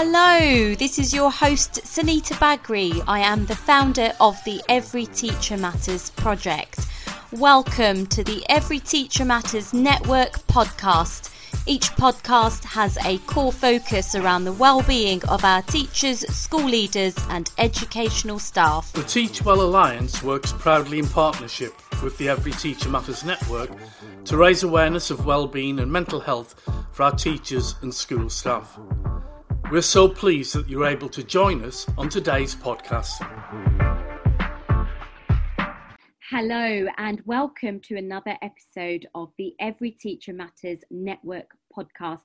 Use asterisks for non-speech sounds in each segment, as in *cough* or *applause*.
Hello, this is your host Sunita Bagri. I am the founder of the Every Teacher Matters project. Welcome to the Every Teacher Matters Network podcast. Each podcast has a core focus around the well-being of our teachers, school leaders and educational staff. The Teach Well Alliance works proudly in partnership with the Every Teacher Matters network to raise awareness of well-being and mental health for our teachers and school staff. We're so pleased that you're able to join us on today's podcast. Hello, and welcome to another episode of the Every Teacher Matters Network podcast.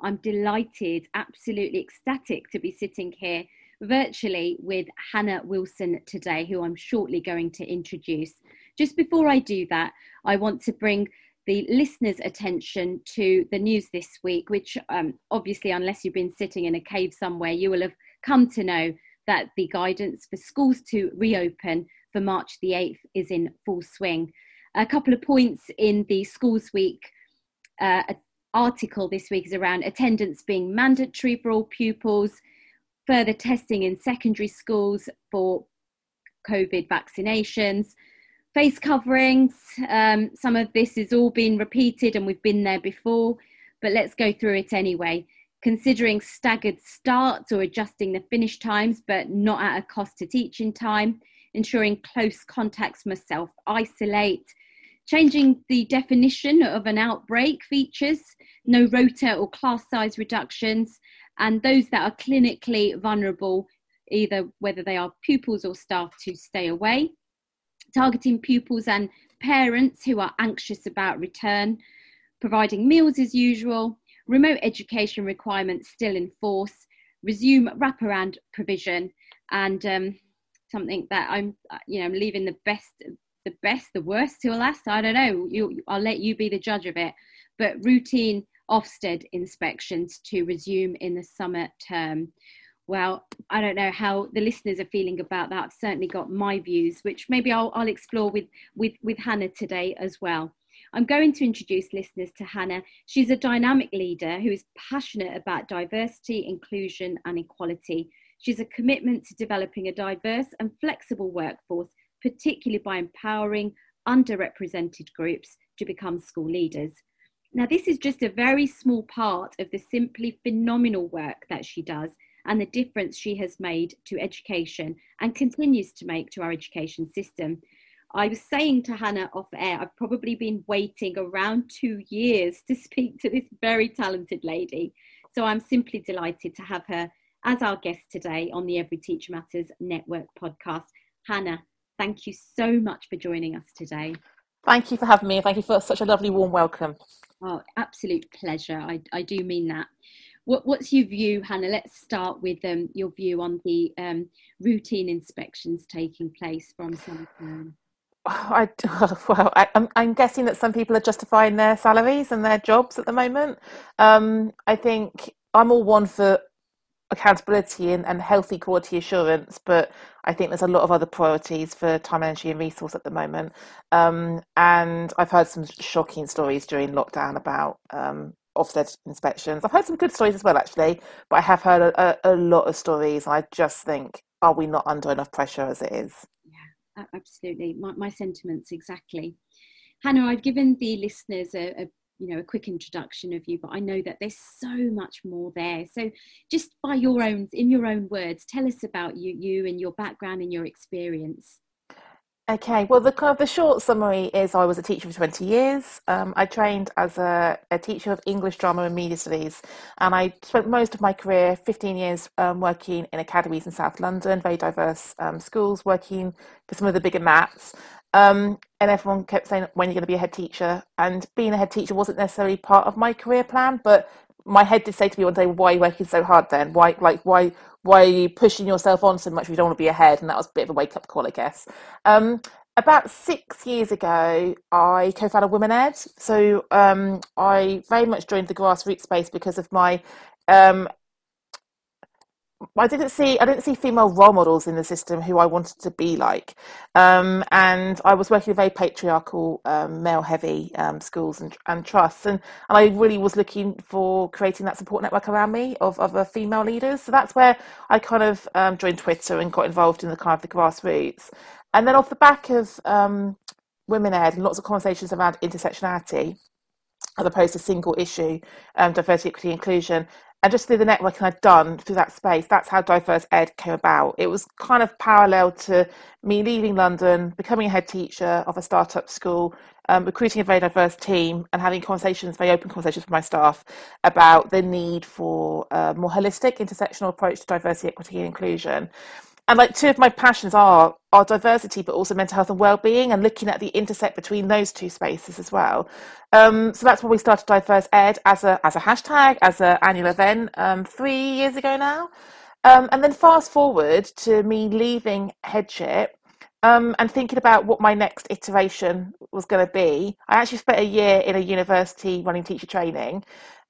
I'm delighted, absolutely ecstatic to be sitting here virtually with Hannah Wilson today, who I'm shortly going to introduce. Just before I do that, I want to bring the listeners' attention to the news this week, which um, obviously, unless you've been sitting in a cave somewhere, you will have come to know that the guidance for schools to reopen for March the 8th is in full swing. A couple of points in the Schools Week uh, article this week is around attendance being mandatory for all pupils, further testing in secondary schools for COVID vaccinations, face coverings. Um, some of this is all been repeated and we've been there before, but let's go through it anyway. Considering staggered starts or adjusting the finish times, but not at a cost to teaching time, ensuring close contacts must self isolate, changing the definition of an outbreak features, no rota or class size reductions, and those that are clinically vulnerable, either whether they are pupils or staff, to stay away targeting pupils and parents who are anxious about return, providing meals as usual, remote education requirements still in force, resume wraparound provision, and um, something that I'm, you know, leaving the best, the best, the worst till last. I don't know. You, I'll let you be the judge of it. But routine Ofsted inspections to resume in the summer term well, I don't know how the listeners are feeling about that. I've certainly got my views, which maybe I'll, I'll explore with, with, with Hannah today as well. I'm going to introduce listeners to Hannah. She's a dynamic leader who is passionate about diversity, inclusion, and equality. She's a commitment to developing a diverse and flexible workforce, particularly by empowering underrepresented groups to become school leaders. Now, this is just a very small part of the simply phenomenal work that she does and the difference she has made to education and continues to make to our education system. I was saying to Hannah off air, I've probably been waiting around two years to speak to this very talented lady. So I'm simply delighted to have her as our guest today on the Every Teacher Matters Network podcast. Hannah, thank you so much for joining us today. Thank you for having me. Thank you for such a lovely warm welcome. Oh, absolute pleasure. I, I do mean that. What, what's your view, Hannah? Let's start with um, your view on the um, routine inspections taking place from some. *sighs* I, *laughs* well, I, am guessing that some people are justifying their salaries and their jobs at the moment. Um, I think I'm all one for accountability and, and healthy quality assurance, but I think there's a lot of other priorities for time, energy, and resource at the moment. Um, and I've heard some shocking stories during lockdown about um, Ofsted inspections. I've heard some good stories as well, actually, but I have heard a, a, a lot of stories. I just think, are we not under enough pressure as it is? Yeah, absolutely. My, my sentiments exactly. Hannah, I've given the listeners a, a you know a quick introduction of you but i know that there's so much more there so just by your own in your own words tell us about you you and your background and your experience Okay, well, the kind of the short summary is I was a teacher for 20 years. Um, I trained as a, a, teacher of English, drama, and media studies, and I spent most of my career, 15 years, um, working in academies in South London, very diverse um, schools, working for some of the bigger MATs. Um, and everyone kept saying, when are you're going to be a head teacher? And being a head teacher wasn't necessarily part of my career plan, but my head did say to me one day, "Why are you working so hard then? Why, like, why, why are you pushing yourself on so much We don't want to be ahead?" And that was a bit of a wake up call, I guess. Um, about six years ago, I co-founded Women Ed. So um, I very much joined the grassroots space because of my um, I didn't see I didn't see female role models in the system who I wanted to be like, um, and I was working with very patriarchal, um, male heavy um, schools and, and trusts, and, and I really was looking for creating that support network around me of other female leaders. So that's where I kind of um, joined Twitter and got involved in the kind of the grassroots, and then off the back of um, Women Ed and lots of conversations around intersectionality as opposed to single issue um, diversity, equity, inclusion and just through the networking I'd done through that space, that's how Diverse Ed came about. It was kind of parallel to me leaving London, becoming a head teacher of a startup school, um, recruiting a very diverse team, and having conversations, very open conversations with my staff about the need for a more holistic, intersectional approach to diversity, equity, and inclusion and like two of my passions are are diversity but also mental health and well-being and looking at the intersect between those two spaces as well. Um, so that's why we started diverse ed as a as a hashtag as an annual event um, three years ago now. Um, and then fast forward to me leaving headship um, and thinking about what my next iteration was going to be. I actually spent a year in a university running teacher training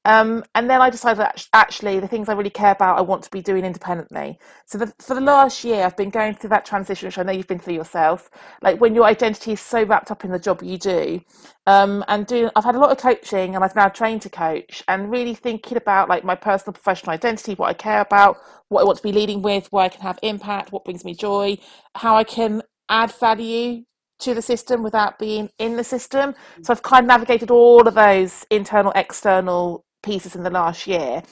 um, and then I decided that actually the things I really care about, I want to be doing independently. So the, for the last year, I've been going through that transition, which I know you've been through yourself. Like when your identity is so wrapped up in the job you do, um, and doing, I've had a lot of coaching, and I've now trained to coach, and really thinking about like my personal professional identity, what I care about, what I want to be leading with, where I can have impact, what brings me joy, how I can add value to the system without being in the system. So I've kind of navigated all of those internal, external pieces in the last year.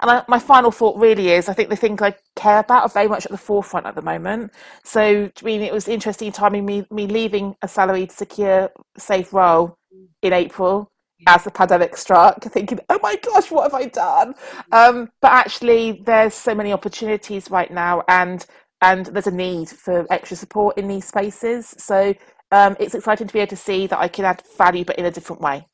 And I, my final thought really is I think the things I care about are very much at the forefront at the moment. So, I mean, it was interesting timing me, me leaving a salaried, secure, safe role in April as the pandemic struck, thinking, oh my gosh, what have I done? Um, but actually, there's so many opportunities right now, and and there's a need for extra support in these spaces. So um, it's exciting to be able to see that I can add value, but in a different way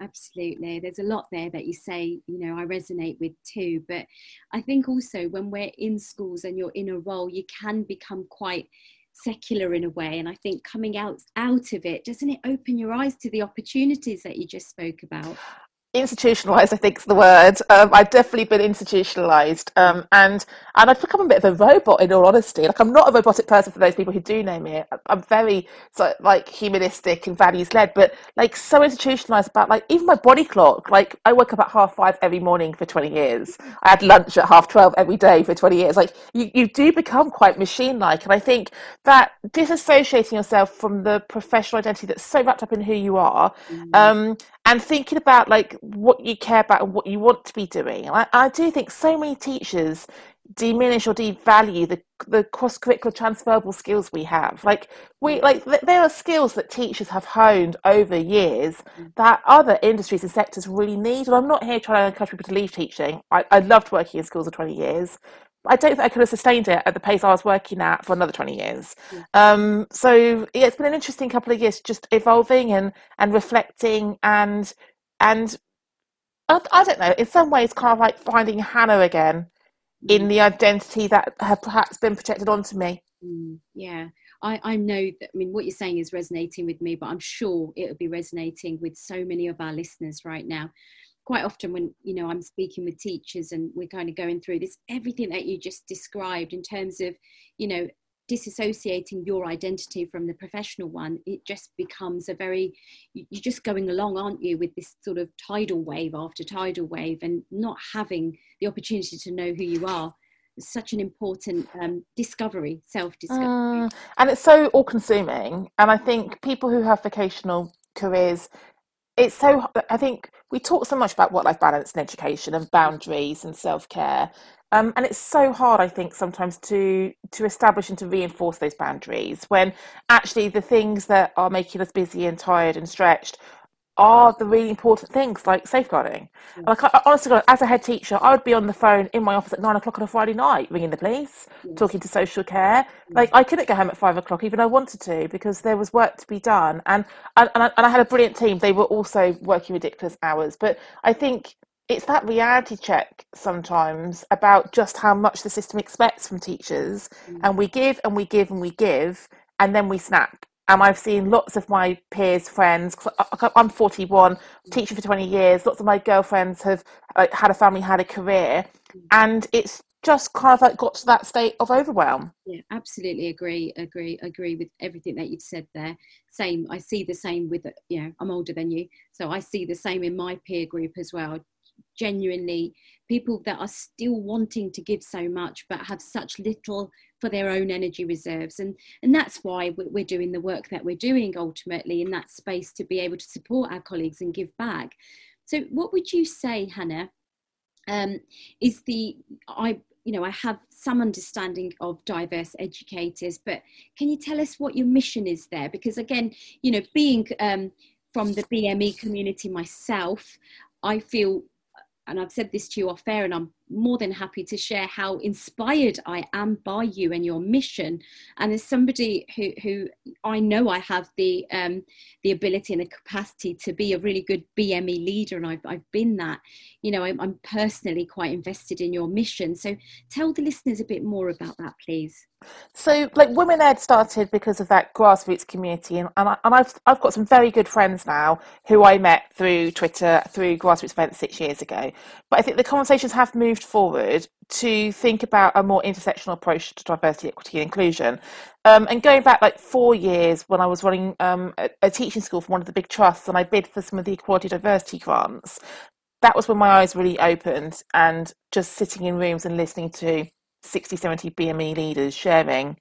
absolutely. There's a lot there that you say you know i resonate with too but i think also when we're in schools and you're in a role you can become quite secular in a way and i think coming out out of it doesn't it open your eyes to the opportunities that you just spoke about institutionalized i think is the word. Um, i've definitely been institutionalized. Um, and and i've become a bit of a robot in all honesty. Like i'm not a robotic person for those people who do know me. I'm very so, like humanistic and values led but like so institutionalized about like even my body clock. Like i woke up at half five every morning for 20 years. I had lunch at half 12 every day for 20 years. Like you, you do become quite machine like and i think that disassociating yourself from the professional identity that's so wrapped up in who you are mm. um, and thinking about like what you care about and what you want to be doing. I, I do think so many teachers diminish or devalue the the cross curricular transferable skills we have. Like we mm. like th- there are skills that teachers have honed over years mm. that other industries and sectors really need. And I'm not here trying to encourage people to leave teaching. I, I loved working in schools for 20 years. I don't think I could have sustained it at the pace I was working at for another 20 years. Um, so yeah, it's been an interesting couple of years just evolving and, and reflecting and, and I, I don't know, in some ways kind of like finding Hannah again in mm. the identity that had perhaps been projected onto me. Mm, yeah. I, I know that, I mean, what you're saying is resonating with me, but I'm sure it'll be resonating with so many of our listeners right now quite often when you know i'm speaking with teachers and we're kind of going through this everything that you just described in terms of you know disassociating your identity from the professional one it just becomes a very you're just going along aren't you with this sort of tidal wave after tidal wave and not having the opportunity to know who you are. Such an important um, discovery self discovery mm, and it's so all consuming and i think people who have vocational careers it's so i think we talk so much about work life balance and education and boundaries and self care. Um, and it's so hard, I think, sometimes to to establish and to reinforce those boundaries when actually the things that are making us busy and tired and stretched are the really important things like safeguarding. Like I, honestly, as a head teacher, I would be on the phone in my office at nine o'clock on a Friday night, ringing the police, talking to social care. Like I couldn't go home at five o'clock even I wanted to because there was work to be done, and and and I, and I had a brilliant team. They were also working ridiculous hours, but I think it's that reality check sometimes about just how much the system expects from teachers, mm. and we give and we give and we give, and then we snap and I've seen lots of my peers, friends. I'm 41, teaching for 20 years. Lots of my girlfriends have like, had a family, had a career, mm. and it's just kind of like got to that state of overwhelm. Yeah, absolutely agree, agree, agree with everything that you've said there. Same, I see the same with, you know, I'm older than you, so I see the same in my peer group as well. Genuinely, people that are still wanting to give so much but have such little for their own energy reserves, and and that's why we're doing the work that we're doing ultimately in that space to be able to support our colleagues and give back. So, what would you say, Hannah? Um, is the I you know, I have some understanding of diverse educators, but can you tell us what your mission is there? Because again, you know, being um, from the BME community myself, I feel, and I've said this to you off air, and I'm more than happy to share how inspired I am by you and your mission. And as somebody who, who I know I have the um, the ability and the capacity to be a really good BME leader, and I've, I've been that. You know, I'm, I'm personally quite invested in your mission. So tell the listeners a bit more about that, please. So, like Women Ed started because of that grassroots community, and, and, I, and I've I've got some very good friends now who I met through Twitter, through grassroots events six years ago. But I think the conversations have moved forward to think about a more intersectional approach to diversity, equity, and inclusion. Um, and going back like four years when I was running um, a, a, teaching school for one of the big trusts, and I bid for some of the equality diversity grants, that was when my eyes really opened. And just sitting in rooms and listening to 60, 70 BME leaders sharing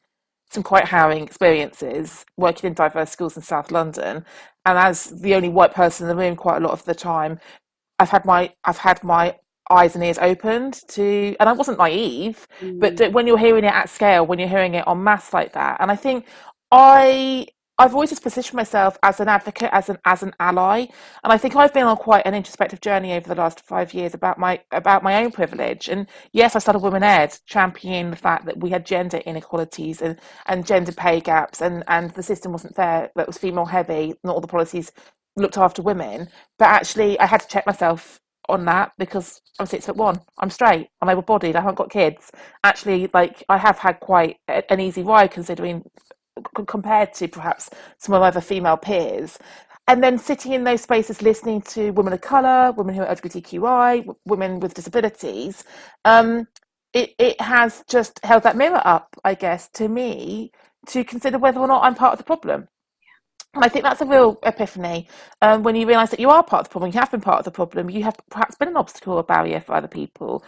some quite harrowing experiences working in diverse schools in South London. And as the only white person in the room quite a lot of the time, I've had my I've had my eyes and ears opened to and I wasn't naive, mm. but when you're hearing it at scale, when you're hearing it on mass like that, and I think I I've always just positioned myself as an advocate, as an as an ally, and I think I've been on quite an introspective journey over the last five years about my about my own privilege. And yes, I started Women Ed, championing the fact that we had gender inequalities and, and gender pay gaps, and and the system wasn't fair, that was female heavy, not all the policies looked after women. But actually, I had to check myself on that because I'm six foot one, I'm straight, I'm able bodied, I haven't got kids. Actually, like I have had quite an easy ride considering compared to perhaps some of my other female peers. And then sitting in those spaces, listening to women of colour, women who are LGBTQI, women with disabilities, um, it, it has just held that mirror up, I guess, to me to consider whether or not I'm part of the problem. And I think that's a real epiphany um, when you realise that you are part of the problem, you have been part of the problem, you have perhaps been an obstacle or barrier for other people.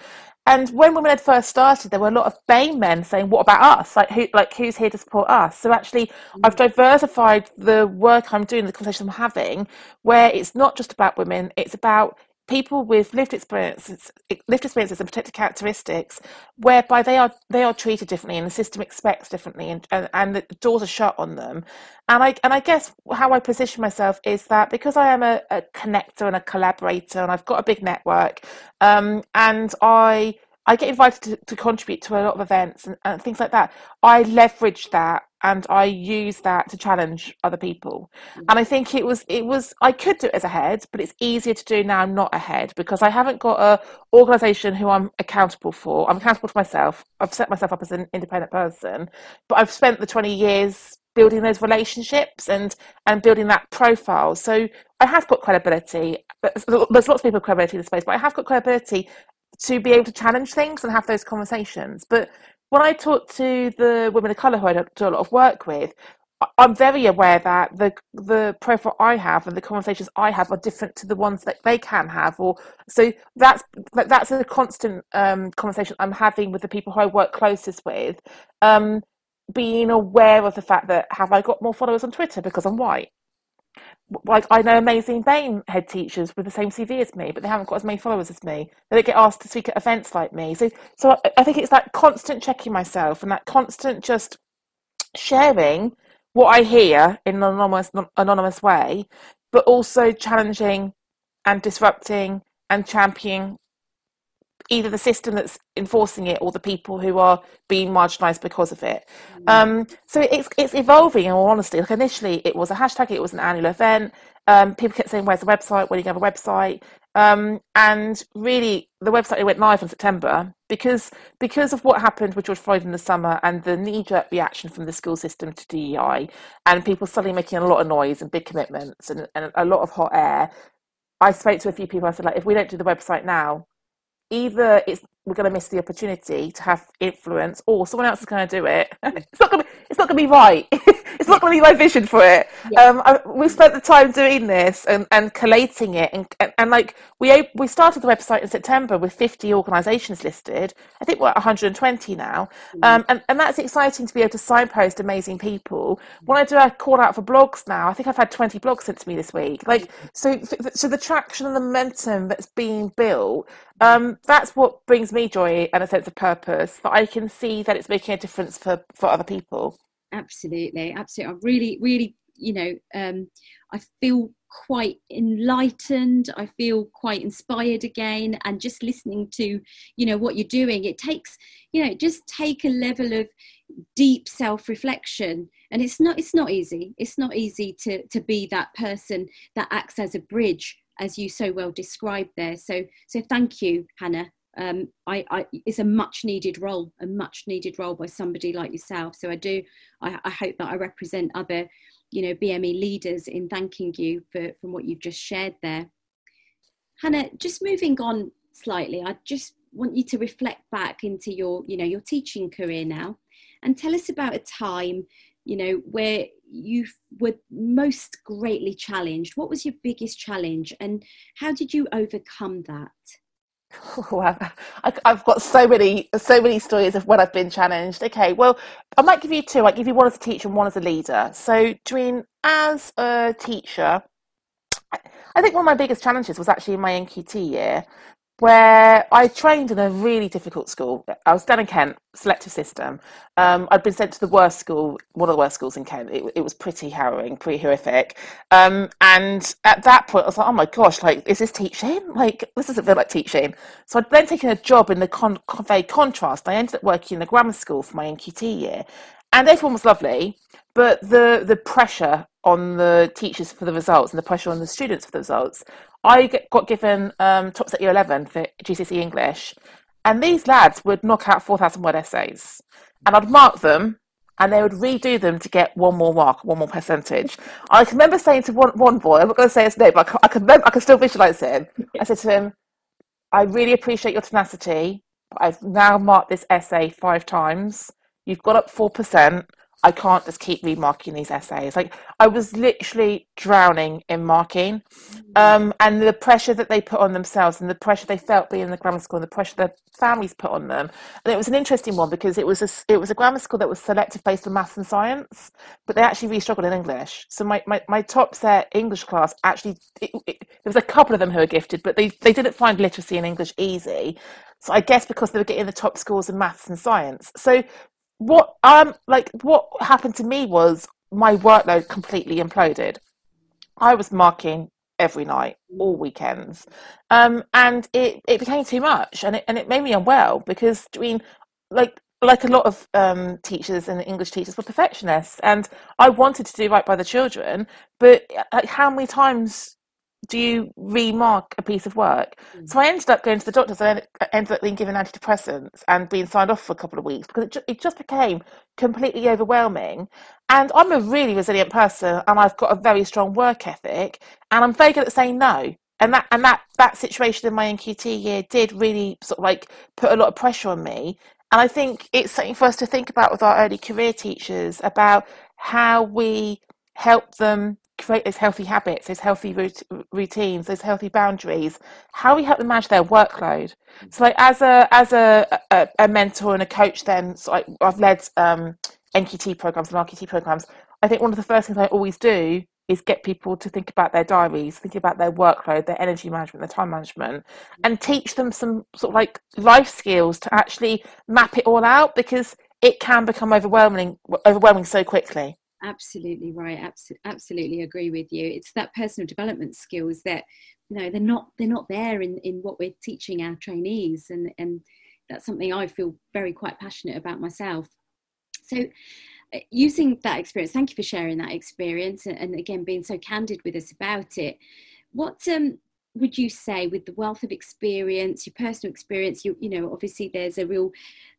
And when Women Ed first started, there were a lot of BAME men saying, "What about us? Like, who, like, who's here to support us?" So actually, mm-hmm. I've diversified the work I'm doing, the conversation I'm having, where it's not just about women; it's about people with lived experiences, lived experiences and protected characteristics, whereby they are they are treated differently and the system expects differently, and, and, and the doors are shut on them. And I and I guess how I position myself is that because I am a, a connector and a collaborator, and I've got a big network, um, and I I get invited to, to contribute to a lot of events and, and things like that. I leverage that and I use that to challenge other people. Mm-hmm. And I think it was it was I could do it as a head, but it's easier to do now not a head because I haven't got a organisation who I'm accountable for. I'm accountable to myself. I've set myself up as an independent person, but I've spent the 20 years building those relationships and and building that profile. So I have got credibility. There's lots of people with credibility in the space, but I have got credibility to be able to challenge things and have those conversations. But when I talk to the women of colour who I do a lot of work with, I'm very aware that the the profile I have and the conversations I have are different to the ones that they can have, or so that's that's a constant um, conversation I'm having with the people who I work closest with. Um, being aware of the fact that have I got more followers on Twitter because I'm white? Like I know amazing BAME head teachers with the same CV as me, but they haven't got as many followers as me. They don't get asked to speak at events like me. So, so I think it's that constant checking myself and that constant just sharing what I hear in an anonymous, anonymous way, but also challenging and disrupting and championing either the system that's enforcing it or the people who are being marginalised because of it. Mm. Um, so it's it's evolving. In all honesty, like initially it was a hashtag, it was an annual event. Um, people kept saying, "Where's the website? When are you gonna have a website?" Um, and really, the website went live in September because because of what happened with George Floyd in the summer and the knee jerk reaction from the school system to DEI, and people suddenly making a lot of noise and big commitments and, and a lot of hot air. I spoke to a few people. I said, like, if we don't do the website now, either it's we're going to miss the opportunity to have influence, or someone else is going to do it. *laughs* it's not going to. It's not going to be right. *laughs* it's not going to be my vision for it. Yeah. Um, I, we spent the time doing this and, and collating it, and, and, and like we we started the website in September with 50 organisations listed. I think we're at 120 now, mm-hmm. um, and and that's exciting to be able to signpost amazing people. When I do a call out for blogs now, I think I've had 20 blogs sent to me this week. Like so, so the traction and the momentum that's being built um, that's what brings me joy and a sense of purpose that I can see that it's making a difference for, for other people. Absolutely, absolutely. I really, really, you know, um, I feel quite enlightened. I feel quite inspired again. And just listening to, you know, what you're doing, it takes, you know, just take a level of deep self-reflection and it's not it's not easy it's not easy to to be that person that acts as a bridge as you so well described there. So, so thank you, Hannah. Um, I, I, it's a much needed role, a much needed role by somebody like yourself. So I do, I, I hope that I represent other, you know, BME leaders in thanking you for from what you've just shared there. Hannah, just moving on slightly, I just want you to reflect back into your, you know, your teaching career now, and tell us about a time you know, where you were most greatly challenged. What was your biggest challenge and how did you overcome that? *laughs* I've got so many, so many stories of when I've been challenged. Okay, well, I might give you two. I give you one as a teacher and one as a leader. So, Doreen, as a teacher, I think one of my biggest challenges was actually in my NQT year where I trained in a really difficult school. I was down in Kent, selective system. Um, I'd been sent to the worst school, one of the worst schools in Kent. It, it was pretty harrowing, pretty horrific. Um, and at that point, I was like, oh my gosh, like, is this teaching? Like, this doesn't feel like teaching. So I'd then taken a job in the con- convey contrast. I ended up working in the grammar school for my NQT year. And everyone was lovely, but the, the pressure on the teachers for the results and the pressure on the students for the results I got given um, top set year 11 for GCSE English, and these lads would knock out 4,000 word essays, and I'd mark them, and they would redo them to get one more mark, one more percentage. I can remember saying to one, one boy, I'm not going to say his name, but I can, I can, remember, I can still visualize him. I said to him, I really appreciate your tenacity. but I've now marked this essay five times. You've got up 4%. I can't just keep remarking these essays. Like I was literally drowning in marking, um, and the pressure that they put on themselves, and the pressure they felt being in the grammar school, and the pressure their families put on them. And it was an interesting one because it was a it was a grammar school that was selective based on maths and science, but they actually really struggled in English. So my my, my top set English class actually it, it, there was a couple of them who were gifted, but they they didn't find literacy in English easy. So I guess because they were getting the top scores in maths and science. So what um like what happened to me was my workload completely imploded. I was marking every night, all weekends, um, and it, it became too much, and it and it made me unwell because I mean, like like a lot of um, teachers and English teachers were perfectionists, and I wanted to do right by the children, but like, how many times do you remark a piece of work? Mm. So I ended up going to the doctors and I ended up being given antidepressants and being signed off for a couple of weeks because it, ju- it just became completely overwhelming. And I'm a really resilient person and I've got a very strong work ethic and I'm very good at saying no. And that and that that situation in my NQT year did really sort of like put a lot of pressure on me. And I think it's something for us to think about with our early career teachers about how we help them create those healthy habits, those healthy routines, those healthy boundaries. How we help them manage their workload. So, like as a as a a, a mentor and a coach, then so I, have led um, NQT programs and RQT programs. I think one of the first things I always do is get people to think about their diaries, think about their workload, their energy management, their time management, and teach them some sort of like life skills to actually map it all out because it can become overwhelming overwhelming so quickly absolutely right absolutely agree with you. It's that personal development skills that you know they're not they're not there in in what we're teaching our trainees and and that's something i feel very quite passionate about myself. So uh, using that experience thank you for sharing that experience and again being so candid with us about it. What um would you say with the wealth of experience your personal experience you you know obviously there's a real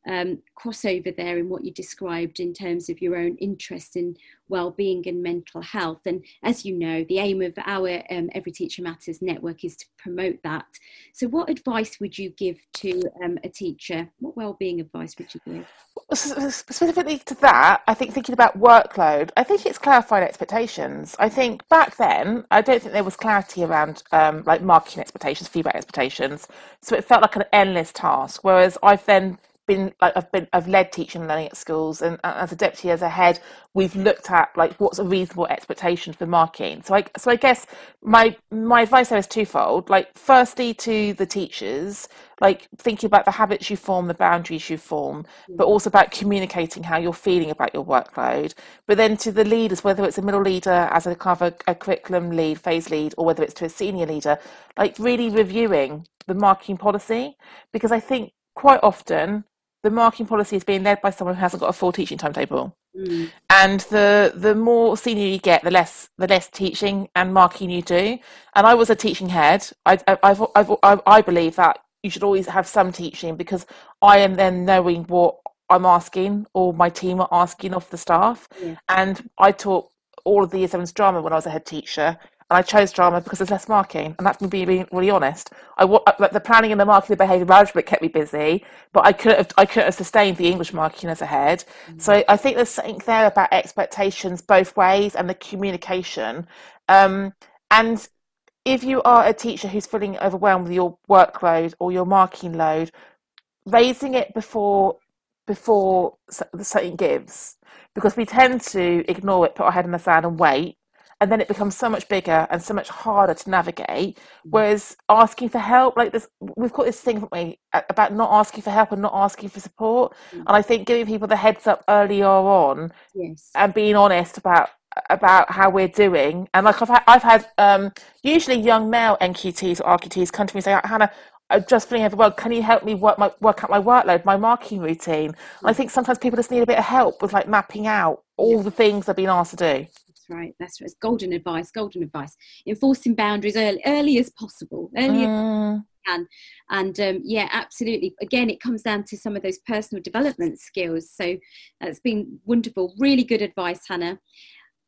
um, crossover there in what you described in terms of your own interest in well-being and mental health. And as you know, the aim of our um, Every Teacher Matters network is to promote that. So, what advice would you give to um, a teacher? What well-being advice would you give? Specifically to that, I think thinking about workload, I think it's clarified expectations. I think back then, I don't think there was clarity around um, like marking expectations, feedback expectations. So it felt like an endless task. Whereas I've then been like I've been I've led teaching and learning at schools, and as a deputy, as a head, we've looked at like what's a reasonable expectation for marking. So I so I guess my my advice there is twofold. Like firstly to the teachers, like thinking about the habits you form, the boundaries you form, but mm. also about communicating how you're feeling about your workload. But then to the leaders, whether it's a middle leader as a kind of a, a curriculum lead, phase lead, or whether it's to a senior leader, like really reviewing the marking policy because I think quite often the marking policy is being led by someone who hasn't got a full teaching timetable. Mm. And the the more senior you get, the less the less teaching and marking you do. And I was a teaching head. I I've, I've, I've, I believe that you should always have some teaching because I am then knowing what I'm asking or my team are asking of the staff. Yeah. And I taught all of the year sevens drama when I was a head teacher and I chose drama because there's less marking, and that's me being, really honest. I like the planning and the marking, the behaviour management kept me busy, but I couldn't have I couldn't have sustained the English marking as a head. Mm-hmm. So I think there's something there about expectations both ways and the communication. Um, and if you are a teacher who's feeling overwhelmed with your workload or your marking load, raising it before before something gives, because we tend to ignore it, put our head in the sand, and wait and then it becomes so much bigger and so much harder to navigate. Mm. Whereas asking for help, like this, we've got this thing, we, about not asking for help and not asking for support. Mm. And I think giving people the heads up earlier on, yes. and being honest about about how we're doing. And like I've had, I've had um, usually young male NQTs or RQTs come to me and say, Hannah, I'm just feeling overwhelmed. Can you help me work my work out my workload, my marking routine? Mm. I think sometimes people just need a bit of help with like mapping out all the things they've been asked to do right. That's right. It's golden advice. Golden advice. Enforcing boundaries early, early as possible. Early can. And um, yeah, absolutely. Again, it comes down to some of those personal development skills. So that's been wonderful. Really good advice, Hannah.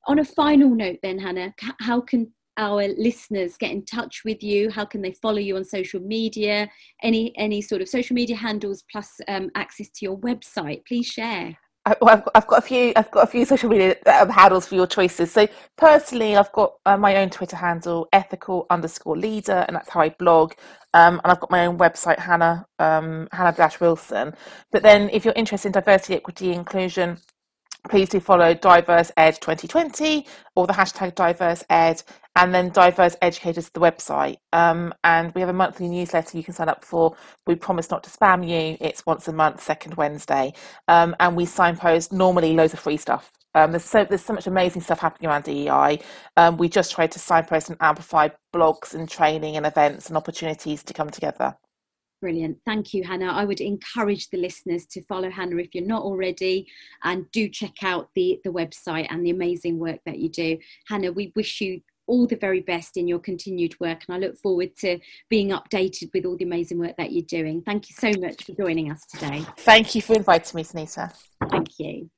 On a final note, then, Hannah, how can our listeners get in touch with you? How can they follow you on social media? Any any sort of social media handles plus um, access to your website? Please share. I've, I've got a few. I've got a few social media um, handles for your choices. So personally, I've got uh, my own Twitter handle, ethical underscore leader, and that's how I blog. Um, and I've got my own website, Hannah um, Hannah Dash Wilson. But then, if you're interested in diversity, equity, inclusion, please do follow Diverse Ed 2020 or the hashtag Diverse Ed, and then Diverse Educators, the website. Um, and we have a monthly newsletter you can sign up for. We promise not to spam you. It's once a month, second Wednesday. Um, and we signpost normally loads of free stuff. Um, there's so there's so much amazing stuff happening around DEI. Um, we just try to signpost and amplify blogs and training and events and opportunities to come together. Brilliant. Thank you, Hannah. I would encourage the listeners to follow Hannah if you're not already and do check out the, the website and the amazing work that you do. Hannah, we wish you all the very best in your continued work and I look forward to being updated with all the amazing work that you're doing. Thank you so much for joining us today. Thank you for inviting me, Sunita. Thank you.